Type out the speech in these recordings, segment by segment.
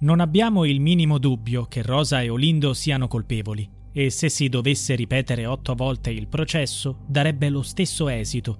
Non abbiamo il minimo dubbio che Rosa e Olindo siano colpevoli e se si dovesse ripetere otto volte il processo darebbe lo stesso esito.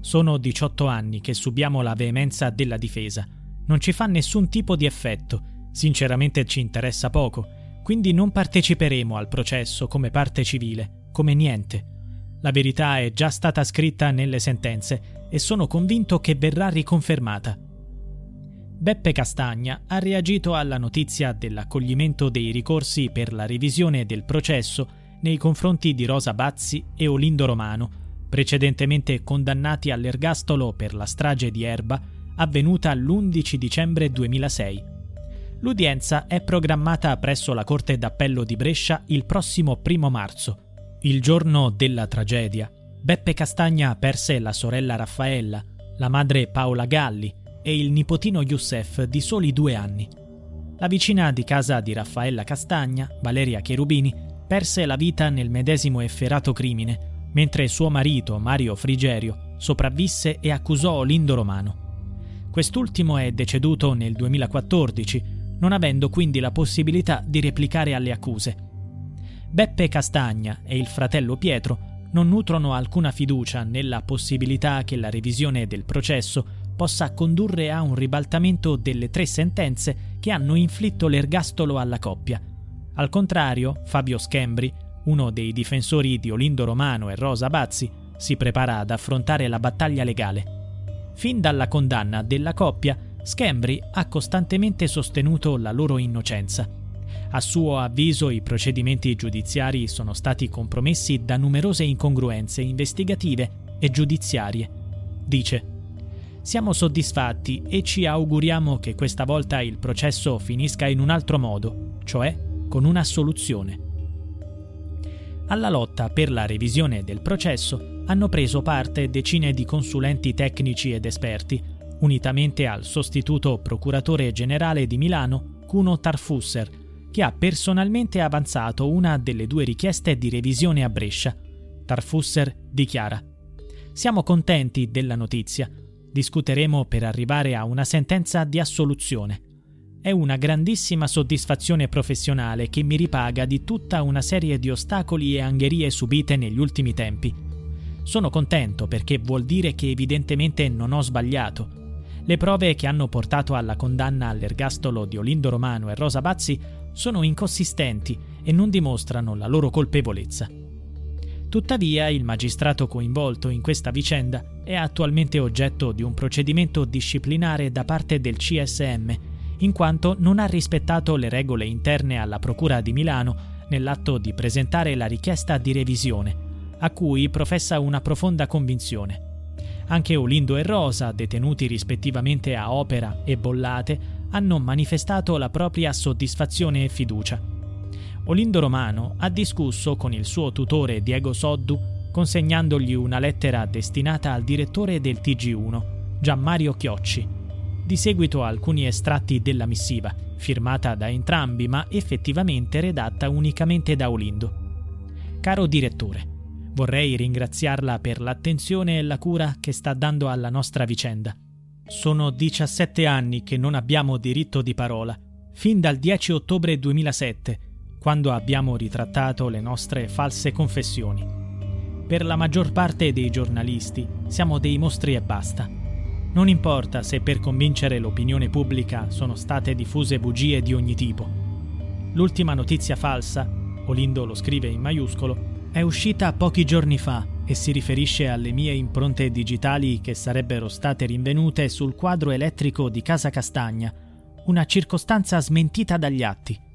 Sono 18 anni che subiamo la veemenza della difesa. Non ci fa nessun tipo di effetto, sinceramente ci interessa poco, quindi non parteciperemo al processo come parte civile, come niente. La verità è già stata scritta nelle sentenze e sono convinto che verrà riconfermata. Beppe Castagna ha reagito alla notizia dell'accoglimento dei ricorsi per la revisione del processo nei confronti di Rosa Bazzi e Olindo Romano, precedentemente condannati all'ergastolo per la strage di Erba avvenuta l'11 dicembre 2006. L'udienza è programmata presso la Corte d'Appello di Brescia il prossimo primo marzo. Il giorno della tragedia, Beppe Castagna perse la sorella Raffaella, la madre Paola Galli, e il nipotino Youssef di soli due anni. La vicina di casa di Raffaella Castagna, Valeria Cherubini, perse la vita nel medesimo efferato crimine, mentre suo marito, Mario Frigerio, sopravvisse e accusò Lindo Romano. Quest'ultimo è deceduto nel 2014, non avendo quindi la possibilità di replicare alle accuse. Beppe Castagna e il fratello Pietro non nutrono alcuna fiducia nella possibilità che la revisione del processo possa condurre a un ribaltamento delle tre sentenze che hanno inflitto l'ergastolo alla coppia. Al contrario, Fabio Schembri, uno dei difensori di Olindo Romano e Rosa Bazzi, si prepara ad affrontare la battaglia legale. Fin dalla condanna della coppia, Schembri ha costantemente sostenuto la loro innocenza. A suo avviso i procedimenti giudiziari sono stati compromessi da numerose incongruenze investigative e giudiziarie. Dice siamo soddisfatti e ci auguriamo che questa volta il processo finisca in un altro modo, cioè con una soluzione. Alla lotta per la revisione del processo hanno preso parte decine di consulenti tecnici ed esperti, unitamente al sostituto procuratore generale di Milano, Cuno Tarfusser, che ha personalmente avanzato una delle due richieste di revisione a Brescia. Tarfusser dichiara: Siamo contenti della notizia Discuteremo per arrivare a una sentenza di assoluzione. È una grandissima soddisfazione professionale che mi ripaga di tutta una serie di ostacoli e angherie subite negli ultimi tempi. Sono contento perché vuol dire che evidentemente non ho sbagliato. Le prove che hanno portato alla condanna all'ergastolo di Olindo Romano e Rosa Bazzi sono inconsistenti e non dimostrano la loro colpevolezza. Tuttavia, il magistrato coinvolto in questa vicenda è attualmente oggetto di un procedimento disciplinare da parte del CSM, in quanto non ha rispettato le regole interne alla Procura di Milano nell'atto di presentare la richiesta di revisione, a cui professa una profonda convinzione. Anche Olindo e Rosa, detenuti rispettivamente a Opera e Bollate, hanno manifestato la propria soddisfazione e fiducia. Olindo Romano ha discusso con il suo tutore Diego Soddu, consegnandogli una lettera destinata al direttore del TG1, Gianmario Chiocci. Di seguito alcuni estratti della missiva, firmata da entrambi ma effettivamente redatta unicamente da Olindo. Caro direttore, vorrei ringraziarla per l'attenzione e la cura che sta dando alla nostra vicenda. Sono 17 anni che non abbiamo diritto di parola, fin dal 10 ottobre 2007 quando abbiamo ritrattato le nostre false confessioni. Per la maggior parte dei giornalisti siamo dei mostri e basta. Non importa se per convincere l'opinione pubblica sono state diffuse bugie di ogni tipo. L'ultima notizia falsa, Olindo lo scrive in maiuscolo, è uscita pochi giorni fa e si riferisce alle mie impronte digitali che sarebbero state rinvenute sul quadro elettrico di Casa Castagna, una circostanza smentita dagli atti.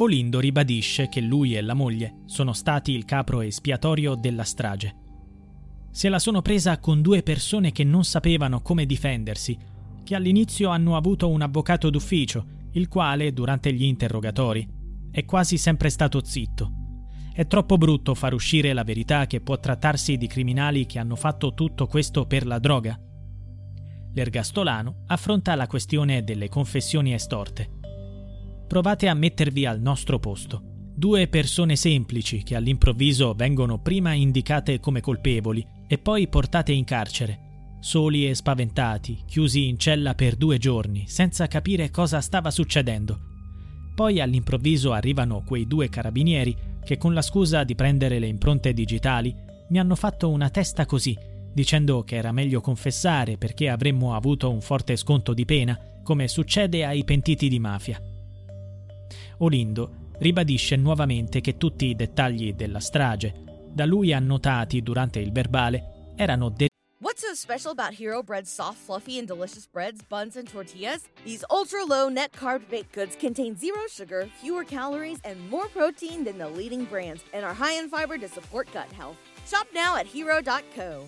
Olindo ribadisce che lui e la moglie sono stati il capro espiatorio della strage. Se la sono presa con due persone che non sapevano come difendersi, che all'inizio hanno avuto un avvocato d'ufficio, il quale, durante gli interrogatori, è quasi sempre stato zitto. È troppo brutto far uscire la verità che può trattarsi di criminali che hanno fatto tutto questo per la droga. L'ergastolano affronta la questione delle confessioni estorte. Provate a mettervi al nostro posto. Due persone semplici che all'improvviso vengono prima indicate come colpevoli e poi portate in carcere, soli e spaventati, chiusi in cella per due giorni, senza capire cosa stava succedendo. Poi all'improvviso arrivano quei due carabinieri che con la scusa di prendere le impronte digitali mi hanno fatto una testa così, dicendo che era meglio confessare perché avremmo avuto un forte sconto di pena, come succede ai pentiti di mafia. Olindo ribadisce nuovamente che tutti i dettagli della strage, da lui annotati durante il verbale, erano de- What's so special about Hero Bread's soft, fluffy, and delicious breads, buns, and tortillas? These ultra low net carb baked goods contain zero sugar, fewer calories, and more protein than the leading brands, and are high in fiber to support gut health. Shop now at hero.co.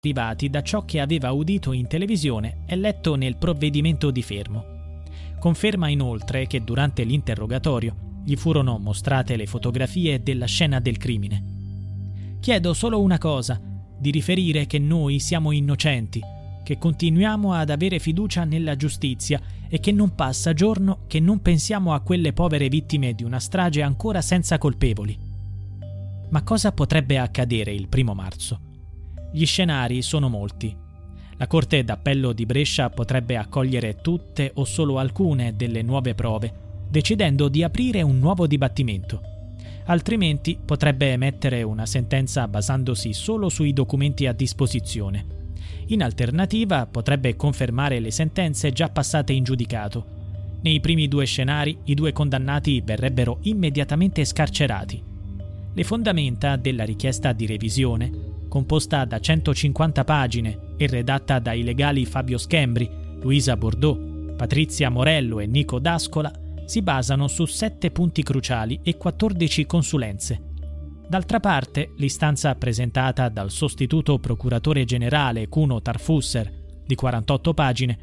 Derivati da ciò che aveva udito in televisione e letto nel provvedimento di fermo. Conferma inoltre che durante l'interrogatorio gli furono mostrate le fotografie della scena del crimine. Chiedo solo una cosa, di riferire che noi siamo innocenti, che continuiamo ad avere fiducia nella giustizia e che non passa giorno che non pensiamo a quelle povere vittime di una strage ancora senza colpevoli. Ma cosa potrebbe accadere il primo marzo? Gli scenari sono molti la Corte d'Appello di Brescia potrebbe accogliere tutte o solo alcune delle nuove prove, decidendo di aprire un nuovo dibattimento. Altrimenti potrebbe emettere una sentenza basandosi solo sui documenti a disposizione. In alternativa potrebbe confermare le sentenze già passate in giudicato. Nei primi due scenari i due condannati verrebbero immediatamente scarcerati. Le fondamenta della richiesta di revisione composta da 150 pagine e redatta dai legali Fabio Schembri, Luisa Bordeaux, Patrizia Morello e Nico D'Ascola, si basano su sette punti cruciali e 14 consulenze. D'altra parte, l'istanza presentata dal sostituto procuratore generale Cuno Tarfusser, di 48 pagine,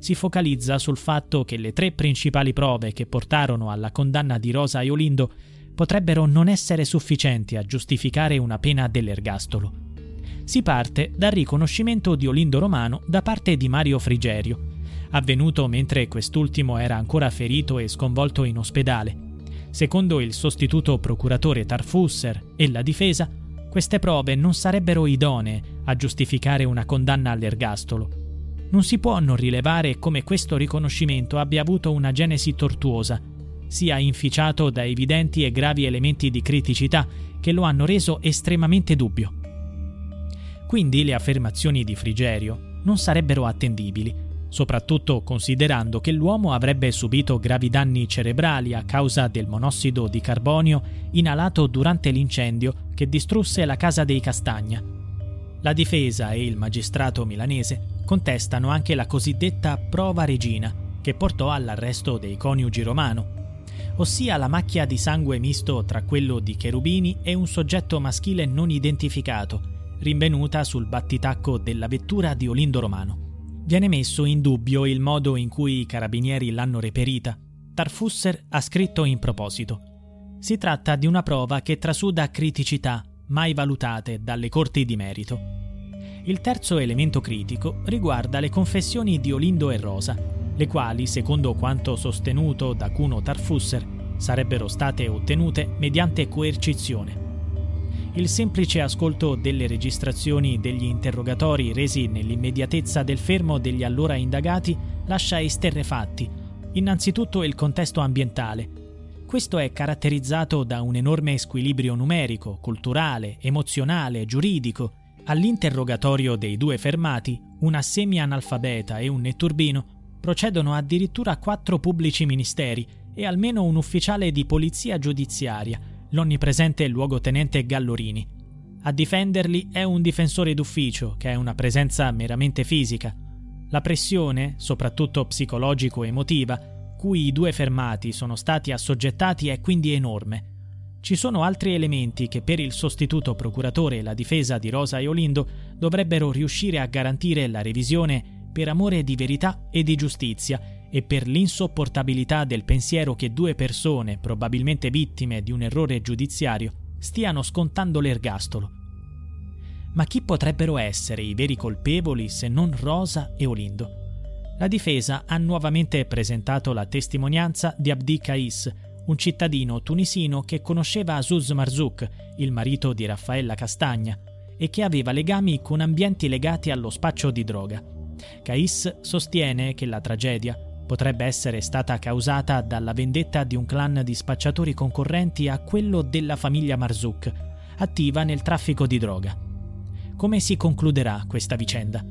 si focalizza sul fatto che le tre principali prove che portarono alla condanna di Rosa Iolindo potrebbero non essere sufficienti a giustificare una pena dell'ergastolo si parte dal riconoscimento di Olindo Romano da parte di Mario Frigerio, avvenuto mentre quest'ultimo era ancora ferito e sconvolto in ospedale. Secondo il sostituto procuratore Tarfusser e la difesa, queste prove non sarebbero idonee a giustificare una condanna all'ergastolo. Non si può non rilevare come questo riconoscimento abbia avuto una genesi tortuosa, sia inficiato da evidenti e gravi elementi di criticità che lo hanno reso estremamente dubbio. Quindi le affermazioni di Frigerio non sarebbero attendibili, soprattutto considerando che l'uomo avrebbe subito gravi danni cerebrali a causa del monossido di carbonio inalato durante l'incendio che distrusse la casa dei Castagna. La difesa e il magistrato milanese contestano anche la cosiddetta prova regina, che portò all'arresto dei coniugi romano, ossia la macchia di sangue misto tra quello di Cherubini e un soggetto maschile non identificato, rinvenuta sul battitacco della vettura di Olindo Romano. Viene messo in dubbio il modo in cui i carabinieri l'hanno reperita. Tarfusser ha scritto in proposito. Si tratta di una prova che trasuda criticità mai valutate dalle corti di merito. Il terzo elemento critico riguarda le confessioni di Olindo e Rosa, le quali, secondo quanto sostenuto da Cuno Tarfusser, sarebbero state ottenute mediante coercizione il semplice ascolto delle registrazioni degli interrogatori resi nell'immediatezza del fermo degli allora indagati lascia esterrefatti. Innanzitutto il contesto ambientale. Questo è caratterizzato da un enorme squilibrio numerico, culturale, emozionale, giuridico. All'interrogatorio dei due fermati, una semi-analfabeta e un netturbino, procedono addirittura quattro pubblici ministeri e almeno un ufficiale di polizia giudiziaria, l'onnipresente luogotenente Gallorini. A difenderli è un difensore d'ufficio, che è una presenza meramente fisica. La pressione, soprattutto psicologico-emotiva, cui i due fermati sono stati assoggettati è quindi enorme. Ci sono altri elementi che per il sostituto procuratore e la difesa di Rosa e Olindo dovrebbero riuscire a garantire la revisione per amore di verità e di giustizia e per l'insopportabilità del pensiero che due persone, probabilmente vittime di un errore giudiziario, stiano scontando l'ergastolo. Ma chi potrebbero essere i veri colpevoli se non Rosa e Olindo? La difesa ha nuovamente presentato la testimonianza di Abdi Kais, un cittadino tunisino che conosceva Azuz Marzouk, il marito di Raffaella Castagna, e che aveva legami con ambienti legati allo spaccio di droga. Kais sostiene che la tragedia potrebbe essere stata causata dalla vendetta di un clan di spacciatori concorrenti a quello della famiglia Marzouk, attiva nel traffico di droga. Come si concluderà questa vicenda?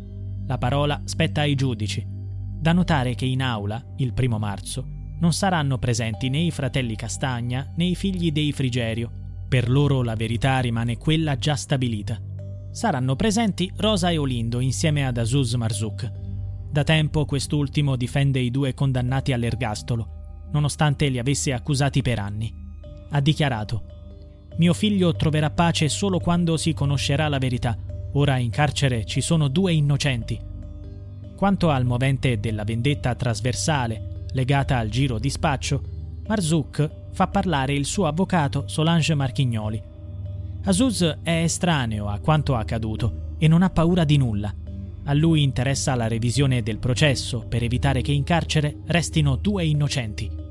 La parola spetta ai giudici. Da notare che in aula, il primo marzo, non saranno presenti né i fratelli Castagna né i figli dei Frigerio. Per loro la verità rimane quella già stabilita. Saranno presenti Rosa e Olindo insieme ad Azuz Marzouk. Da tempo quest'ultimo difende i due condannati all'ergastolo, nonostante li avesse accusati per anni. Ha dichiarato: Mio figlio troverà pace solo quando si conoscerà la verità. Ora in carcere ci sono due innocenti. Quanto al movente della vendetta trasversale legata al giro di spaccio, Marzouk fa parlare il suo avvocato Solange Marchignoli. Azuz è estraneo a quanto accaduto e non ha paura di nulla. A lui interessa la revisione del processo per evitare che in carcere restino due innocenti.